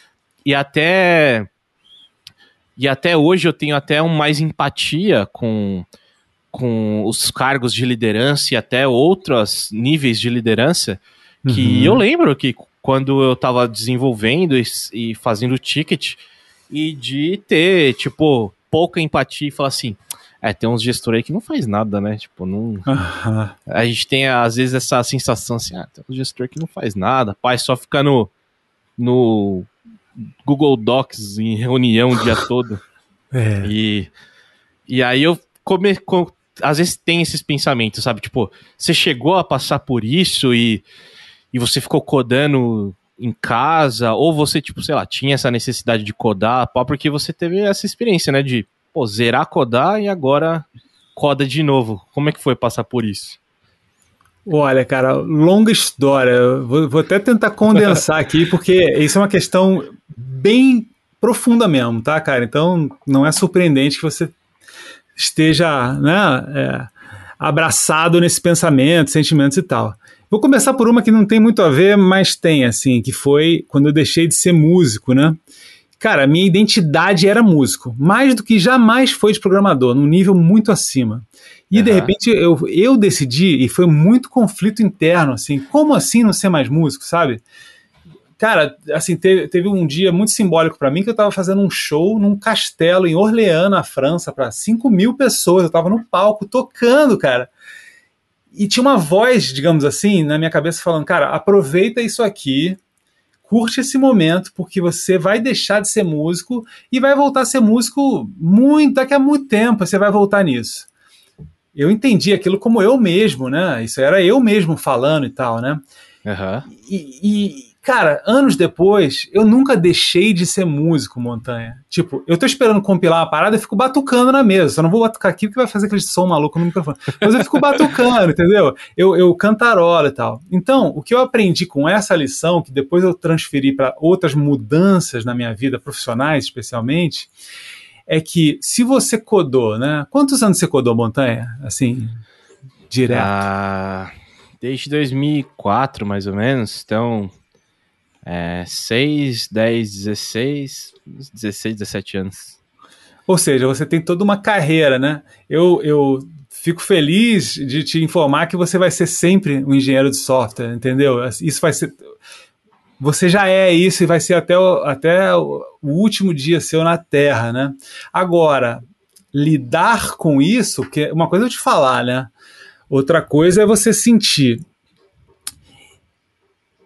Speaker 1: e até e até hoje eu tenho até um mais empatia com com os cargos de liderança e até outros níveis de liderança que uhum. eu lembro que quando eu estava desenvolvendo e, e fazendo ticket e de ter tipo pouca empatia e falar assim é, tem uns gestores aí que não faz nada, né? Tipo, não. A gente tem, às vezes, essa sensação assim, ah, tem um gestor que não faz nada, pai só fica no, no Google Docs em reunião o dia todo. É. E, e aí eu come, às vezes tem esses pensamentos, sabe? Tipo, você chegou a passar por isso e, e você ficou codando em casa, ou você, tipo, sei lá, tinha essa necessidade de codar, pá, porque você teve essa experiência, né? De, pô, zerar codar e agora coda de novo. Como é que foi passar por isso?
Speaker 2: Olha, cara, longa história. Vou, vou até tentar condensar aqui, porque isso é uma questão bem profunda mesmo, tá, cara? Então não é surpreendente que você esteja né, é, abraçado nesse pensamento, sentimentos e tal. Vou começar por uma que não tem muito a ver, mas tem, assim, que foi quando eu deixei de ser músico, né? Cara, minha identidade era músico, mais do que jamais foi de programador, num nível muito acima. E uhum. de repente eu, eu decidi, e foi muito conflito interno, assim, como assim não ser mais músico, sabe? Cara, assim, teve, teve um dia muito simbólico para mim que eu tava fazendo um show num castelo em Orleans, na França, para 5 mil pessoas. Eu tava no palco tocando, cara. E tinha uma voz, digamos assim, na minha cabeça falando: cara, aproveita isso aqui, curte esse momento, porque você vai deixar de ser músico e vai voltar a ser músico muito, daqui a muito tempo, você vai voltar nisso. Eu entendi aquilo como eu mesmo, né? Isso era eu mesmo falando e tal, né?
Speaker 1: Uhum.
Speaker 2: E, e, cara, anos depois, eu nunca deixei de ser músico, Montanha. Tipo, eu tô esperando compilar uma parada e fico batucando na mesa. Só não vou batucar aqui porque vai fazer aquele som maluco no microfone. Mas eu fico batucando, entendeu? Eu, eu cantarola e tal. Então, o que eu aprendi com essa lição, que depois eu transferi para outras mudanças na minha vida, profissionais especialmente, é que se você codou, né? Quantos anos você codou, Montanha? Assim, direto.
Speaker 1: Ah desde 2004, mais ou menos. Então, é, 6, 10, 16, 16, 17 anos.
Speaker 2: Ou seja, você tem toda uma carreira, né? Eu, eu fico feliz de te informar que você vai ser sempre um engenheiro de software, entendeu? Isso vai ser. Você já é isso e vai ser até o, até o último dia seu na Terra, né? Agora, lidar com isso, porque uma coisa é eu te falar, né? Outra coisa é você sentir.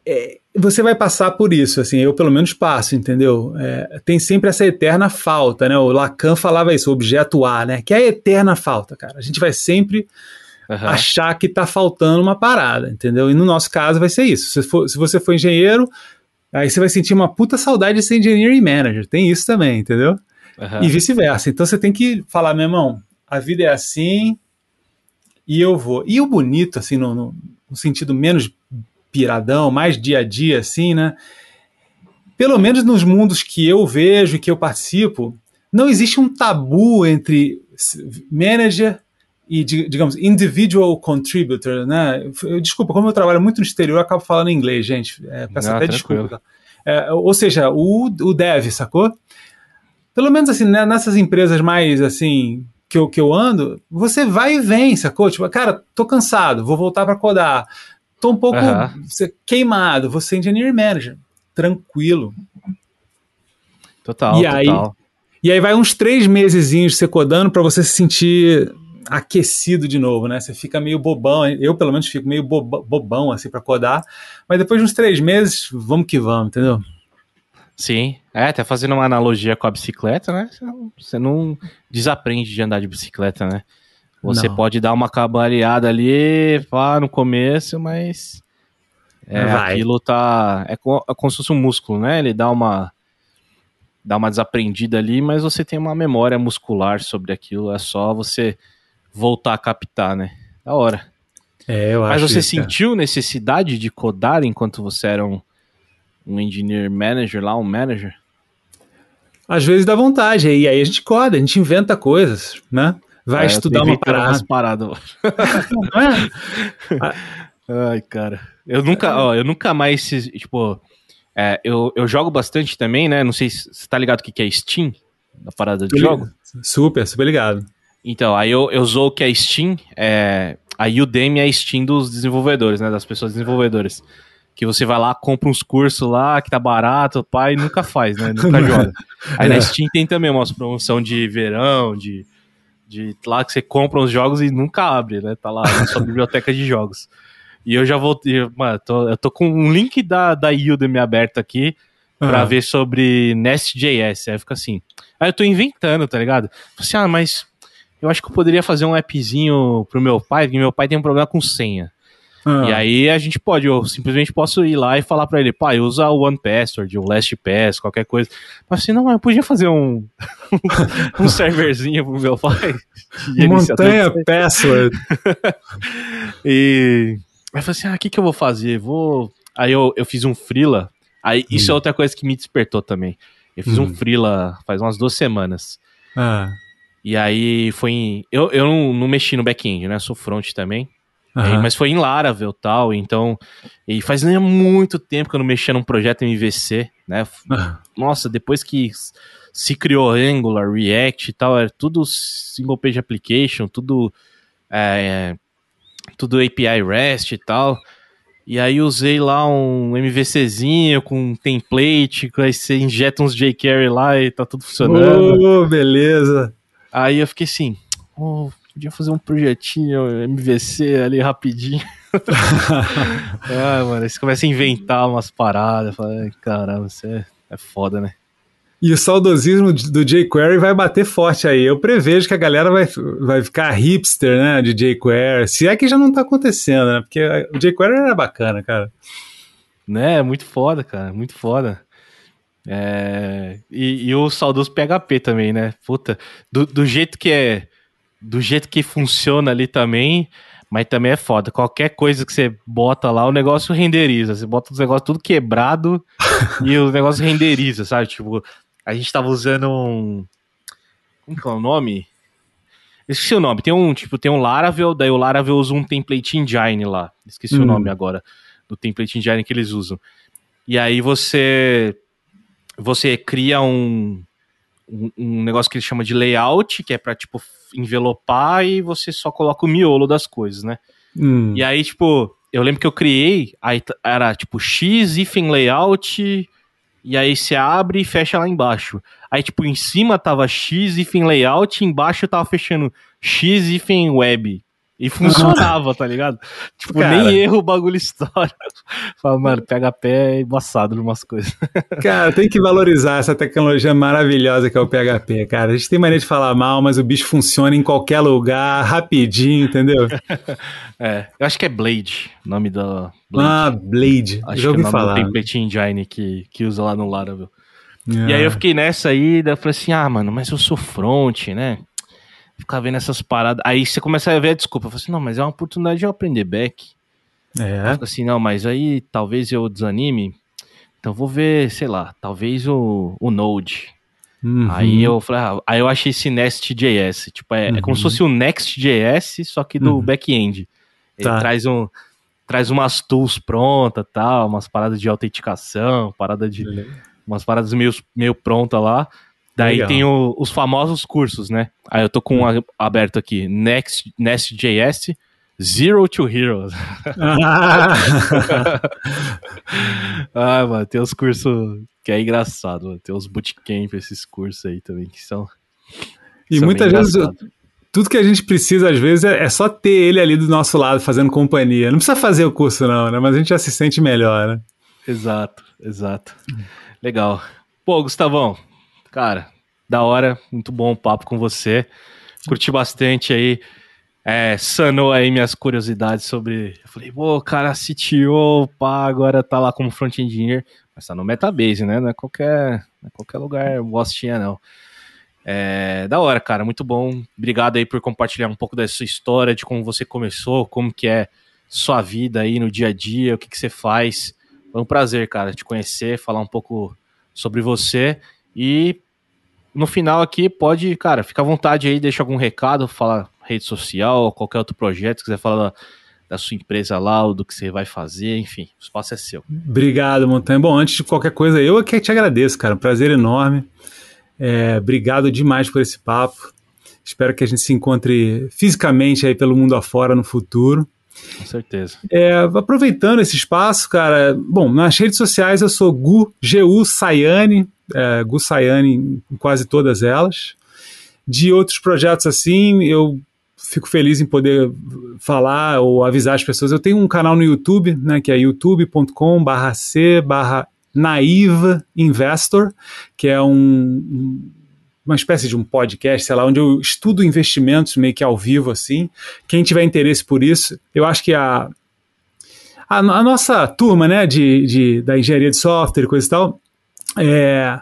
Speaker 2: É, você vai passar por isso, assim, eu pelo menos passo, entendeu? É, tem sempre essa eterna falta, né? O Lacan falava isso, o objeto A, né? Que é a eterna falta, cara. A gente vai sempre uhum. achar que tá faltando uma parada, entendeu? E no nosso caso vai ser isso. Se, for, se você for engenheiro, aí você vai sentir uma puta saudade de ser engineering manager. Tem isso também, entendeu? Uhum. E vice-versa. Então você tem que falar, meu irmão, a vida é assim, e eu vou. E o bonito, assim, no, no, no sentido menos piradão, mais dia a dia, assim, né? Pelo menos nos mundos que eu vejo e que eu participo, não existe um tabu entre manager e, digamos, individual contributor, né? Eu, desculpa, como eu trabalho muito no exterior, eu acabo falando inglês, gente. É, peço não, até tranquilo. desculpa. É, ou seja, o, o dev, sacou? Pelo menos assim, né, nessas empresas mais assim que eu, que eu ando, você vai e vem, sacou? Tipo, cara, tô cansado, vou voltar para codar. Tô um pouco uhum. queimado, vou ser engineer manager. Tranquilo.
Speaker 1: Total,
Speaker 2: e aí,
Speaker 1: total.
Speaker 2: E aí vai uns três meses você codando para você se sentir aquecido de novo, né? Você fica meio bobão, eu pelo menos fico meio bobão assim para codar, mas depois de uns três meses, vamos que vamos, entendeu?
Speaker 1: Sim, é, até fazendo uma analogia com a bicicleta, né? Você não desaprende de andar de bicicleta, né? Você não. pode dar uma cambaleada ali, pá, no começo, mas é, aquilo tá. É como, é como se fosse um músculo, né? Ele dá uma. dá uma desaprendida ali, mas você tem uma memória muscular sobre aquilo. É só você voltar a captar, né? Da hora.
Speaker 2: É, eu
Speaker 1: mas
Speaker 2: acho
Speaker 1: você sentiu necessidade de codar enquanto você era um um engineer manager lá, um manager?
Speaker 2: Às vezes dá vontade, e aí a gente coda, a gente inventa coisas, né? Vai é, estudar uma parada.
Speaker 1: parada. é? Ai, cara. Eu nunca, ó, eu nunca mais, tipo, é, eu, eu jogo bastante também, né? Não sei se você tá ligado o que é Steam, da parada de jogo.
Speaker 2: Super, super ligado.
Speaker 1: Então, aí eu, eu o que é Steam, é, a Udemy é a Steam dos desenvolvedores, né? Das pessoas desenvolvedoras que você vai lá, compra uns cursos lá, que tá barato, pai, nunca faz, né? Nunca joga. Aí é. na Steam tem também uma promoção de verão, de, de lá que você compra uns jogos e nunca abre, né? Tá lá na sua biblioteca de jogos. E eu já vou. Mano, tô, eu tô com um link da, da Udemy aberto aqui pra uhum. ver sobre Nest.js. Aí fica assim. Aí eu tô inventando, tá ligado? Assim, ah, mas eu acho que eu poderia fazer um appzinho pro meu pai, porque meu pai tem um problema com senha. Ah. E aí a gente pode, eu simplesmente posso ir lá e falar para ele, pai, usa o One Password, o LastPass, qualquer coisa. Mas assim, não, eu podia fazer um, um serverzinho pro meu pai.
Speaker 2: Montanha Password.
Speaker 1: e aí eu falei assim, ah, o que que eu vou fazer? Vou... Aí eu, eu fiz um freela, aí hum. isso é outra coisa que me despertou também. Eu fiz hum. um freela faz umas duas semanas. Ah. E aí foi em... Eu, eu não, não mexi no back-end, né? Sou front também. Uhum. mas foi em Laravel tal, então. E faz muito tempo que eu não mexia num projeto MVC, né? Uhum. Nossa, depois que se criou Angular, React e tal, era tudo single page application, tudo. É, tudo API REST e tal. E aí usei lá um MVCzinho com um template, aí você injeta uns jQuery lá e tá tudo funcionando.
Speaker 2: Oh, beleza.
Speaker 1: Aí eu fiquei assim, oh, podia fazer um projetinho MVC ali rapidinho. ah, mano, você começa a inventar umas paradas, fala, caramba, você é, é foda, né?
Speaker 2: E o saudosismo do jQuery vai bater forte aí. Eu prevejo que a galera vai, vai ficar hipster, né, de jQuery. Se é que já não tá acontecendo, né? Porque o jQuery era bacana, cara.
Speaker 1: Né, muito foda, cara, muito foda. É... E, e, o saudoso PHP também, né? Puta, do, do jeito que é do jeito que funciona ali também, mas também é foda. Qualquer coisa que você bota lá, o negócio renderiza. Você bota os negócios tudo quebrado e o negócio renderiza, sabe? Tipo, a gente tava usando um. Como que é o nome? Esqueci o nome. Tem um, tipo, tem um Laravel, daí o Laravel usa um template engine lá. Esqueci hum. o nome agora do template engine que eles usam. E aí você você cria um um, um negócio que ele chama de layout, que é para tipo envelopar e você só coloca o miolo das coisas, né? Hum. E aí, tipo, eu lembro que eu criei, aí era tipo x hífen layout, e aí você abre e fecha lá embaixo. Aí, tipo, em cima tava x hífen layout, embaixo tava fechando x hífen web. E funcionava, tá ligado? Tipo, cara, nem erro o bagulho história. Fala, mano, PHP é embaçado em umas coisas.
Speaker 2: Cara, tem que valorizar essa tecnologia maravilhosa que é o PHP, cara. A gente tem maneira de falar mal, mas o bicho funciona em qualquer lugar, rapidinho, entendeu?
Speaker 1: é, eu acho que é Blade, o nome da.
Speaker 2: Blade. Ah, Blade.
Speaker 1: Acho Já ouvi que é o nome falar. do template engine que, que usa lá no Laravel. É. E aí eu fiquei nessa aí, daí eu falei assim, ah, mano, mas eu sou front, né? Ficar vendo essas paradas. Aí você começa a ver a desculpa. Eu falo assim, não, mas é uma oportunidade de eu aprender back. É. Fica assim, não, mas aí talvez eu desanime. Então vou ver, sei lá, talvez o, o Node. Uhum. Aí eu falei, ah, aí eu achei esse Nest.js. Tipo, é, uhum. é como se uhum. fosse o Next.js, só que do uhum. back-end. Ele tá. traz um. Traz umas tools prontas, tal, umas paradas de autenticação, parada de. Umas paradas meio, meio pronta lá. Daí Legal. tem o, os famosos cursos, né? Aí eu tô com um aberto aqui, Next, Nest.js, Zero to Heroes. Ah. ah, mano, tem os cursos que é engraçado, mano. Tem os bootcamp, esses cursos aí também, que são.
Speaker 2: E são muitas vezes, tudo que a gente precisa, às vezes, é, é, só ter ele ali do nosso lado, fazendo companhia. Não precisa fazer o curso, não, né? Mas a gente já se sente melhor, né?
Speaker 1: Exato, exato. Legal. Pô, Gustavão, Cara, da hora, muito bom o papo com você. Curti bastante aí. É, sanou aí minhas curiosidades sobre. Eu falei, pô, cara, CTO, pá, agora tá lá como front engineer, mas tá no Metabase, né? Não é qualquer, não é qualquer lugar bostinha, não. É, da hora, cara, muito bom. Obrigado aí por compartilhar um pouco dessa história, de como você começou, como que é sua vida aí no dia a dia, o que, que você faz. Foi um prazer, cara, te conhecer, falar um pouco sobre você. E no final aqui, pode, cara, fica à vontade aí, deixa algum recado, fala rede social, qualquer outro projeto, quiser falar da, da sua empresa lá, ou do que você vai fazer, enfim, o espaço é seu.
Speaker 2: Obrigado, Montanha. Bom, antes de qualquer coisa, eu que te agradeço, cara, um prazer enorme. É, obrigado demais por esse papo. Espero que a gente se encontre fisicamente aí pelo mundo afora no futuro.
Speaker 1: Com certeza.
Speaker 2: É, aproveitando esse espaço, cara, bom, nas redes sociais eu sou Gu, G-U Sayane, é, Gu Sayane em quase todas elas. De outros projetos assim, eu fico feliz em poder falar ou avisar as pessoas. Eu tenho um canal no YouTube, né, que é youtube.com/c/naiva investor, que é um, uma espécie de um podcast, sei lá, onde eu estudo investimentos meio que ao vivo, assim. Quem tiver interesse por isso, eu acho que a, a, a nossa turma, né, de, de, da engenharia de software e coisa e tal, é,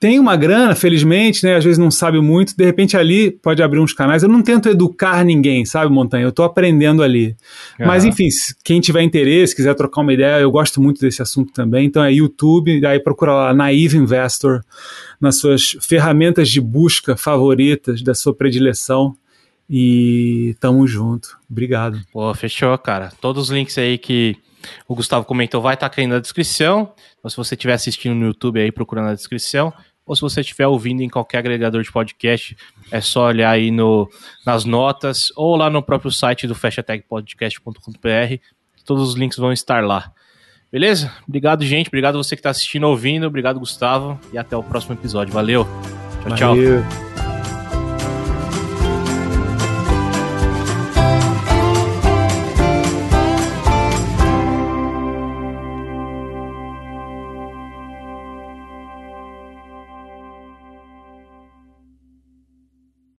Speaker 2: tem uma grana, felizmente, né? Às vezes não sabe muito, de repente ali pode abrir uns canais. Eu não tento educar ninguém, sabe, Montanha? Eu tô aprendendo ali. Uhum. Mas enfim, quem tiver interesse, quiser trocar uma ideia, eu gosto muito desse assunto também. Então é YouTube, aí procura lá Naive Investor nas suas ferramentas de busca favoritas da sua predileção. E tamo junto. Obrigado.
Speaker 1: Pô, fechou, cara. Todos os links aí que o Gustavo comentou vai estar tá aqui na descrição. Então, se você estiver assistindo no YouTube aí, procura na descrição ou se você estiver ouvindo em qualquer agregador de podcast, é só olhar aí no, nas notas ou lá no próprio site do fashatagpodcast.com.br, todos os links vão estar lá. Beleza? Obrigado, gente. Obrigado você que está assistindo, ouvindo. Obrigado, Gustavo. E até o próximo episódio. Valeu. Tchau, Valeu. tchau.